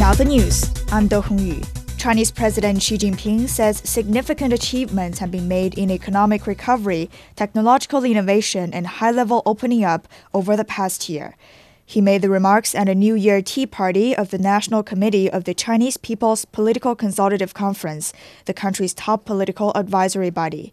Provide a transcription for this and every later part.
Now the news. I'm Do Hongyu. Chinese President Xi Jinping says significant achievements have been made in economic recovery, technological innovation, and high level opening up over the past year. He made the remarks at a New Year Tea Party of the National Committee of the Chinese People's Political Consultative Conference, the country's top political advisory body.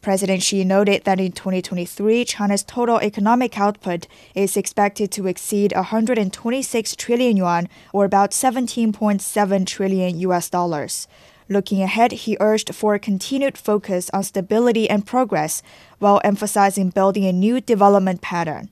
President Xi noted that in 2023, China's total economic output is expected to exceed 126 trillion yuan, or about 17.7 trillion US dollars. Looking ahead, he urged for a continued focus on stability and progress, while emphasizing building a new development pattern.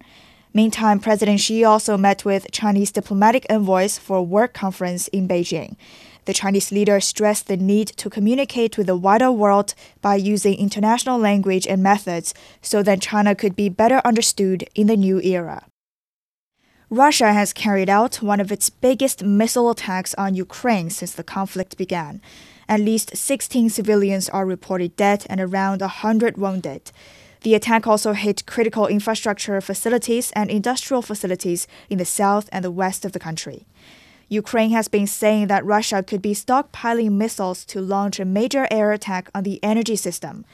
Meantime, President Xi also met with Chinese diplomatic envoys for a work conference in Beijing. The Chinese leader stressed the need to communicate with the wider world by using international language and methods so that China could be better understood in the new era. Russia has carried out one of its biggest missile attacks on Ukraine since the conflict began. At least 16 civilians are reported dead and around 100 wounded. The attack also hit critical infrastructure facilities and industrial facilities in the south and the west of the country. Ukraine has been saying that Russia could be stockpiling missiles to launch a major air attack on the energy system.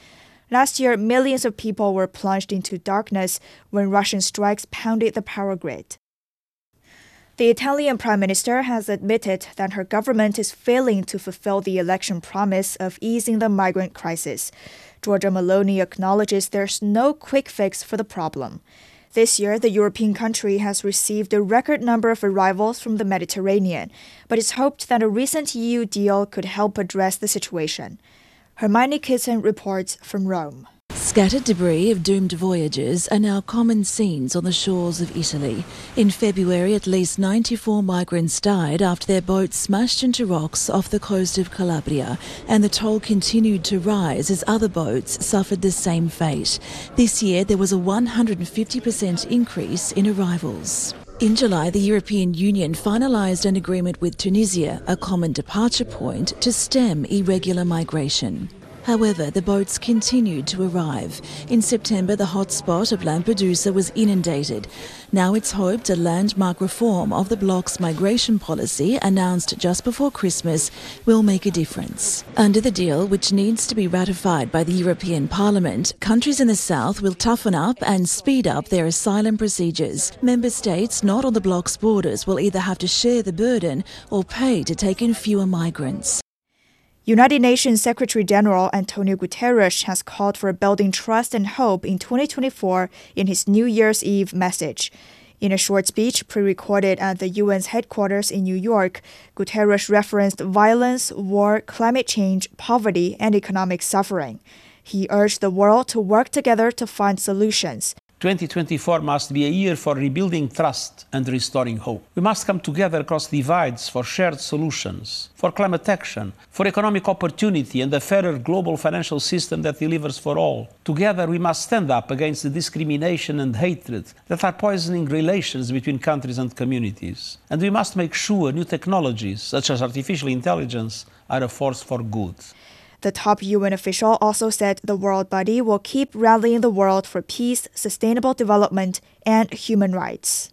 Last year, millions of people were plunged into darkness when Russian strikes pounded the power grid. The Italian Prime Minister has admitted that her government is failing to fulfill the election promise of easing the migrant crisis. Giorgia Meloni acknowledges there's no quick fix for the problem. This year, the European country has received a record number of arrivals from the Mediterranean, but it's hoped that a recent EU deal could help address the situation. Hermione Kitson reports from Rome. Scattered debris of doomed voyages are now common scenes on the shores of Italy. In February, at least 94 migrants died after their boat smashed into rocks off the coast of Calabria, and the toll continued to rise as other boats suffered the same fate. This year, there was a 150% increase in arrivals. In July, the European Union finalised an agreement with Tunisia, a common departure point, to stem irregular migration. However, the boats continued to arrive. In September, the hotspot of Lampedusa was inundated. Now it's hoped a landmark reform of the bloc's migration policy, announced just before Christmas, will make a difference. Under the deal, which needs to be ratified by the European Parliament, countries in the south will toughen up and speed up their asylum procedures. Member states not on the bloc's borders will either have to share the burden or pay to take in fewer migrants. United Nations Secretary General Antonio Guterres has called for building trust and hope in 2024 in his New Year's Eve message. In a short speech pre recorded at the UN's headquarters in New York, Guterres referenced violence, war, climate change, poverty, and economic suffering. He urged the world to work together to find solutions. 2024 must be a year for rebuilding trust and restoring hope. We must come together across divides for shared solutions, for climate action, for economic opportunity and a fairer global financial system that delivers for all. Together, we must stand up against the discrimination and hatred that are poisoning relations between countries and communities. And we must make sure new technologies, such as artificial intelligence, are a force for good. The top UN official also said the World Body will keep rallying the world for peace, sustainable development, and human rights.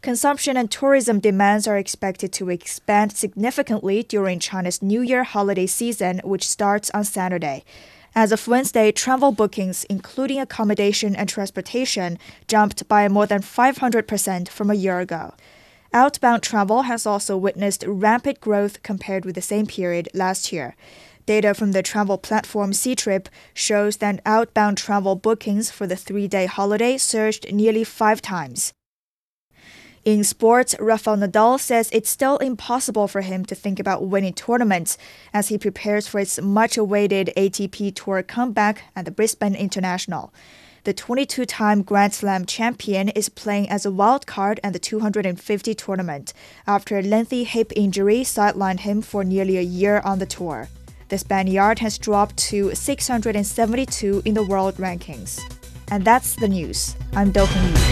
Consumption and tourism demands are expected to expand significantly during China's New Year holiday season, which starts on Saturday. As of Wednesday, travel bookings, including accommodation and transportation, jumped by more than 500% from a year ago. Outbound travel has also witnessed rapid growth compared with the same period last year. Data from the travel platform Ctrip shows that outbound travel bookings for the three day holiday surged nearly five times. In sports, Rafael Nadal says it's still impossible for him to think about winning tournaments as he prepares for his much awaited ATP Tour comeback at the Brisbane International. The 22 time Grand Slam champion is playing as a wild card at the 250 tournament after a lengthy hip injury sidelined him for nearly a year on the tour. The Spaniard has dropped to 672 in the world rankings. And that's the news. I'm Do Yu.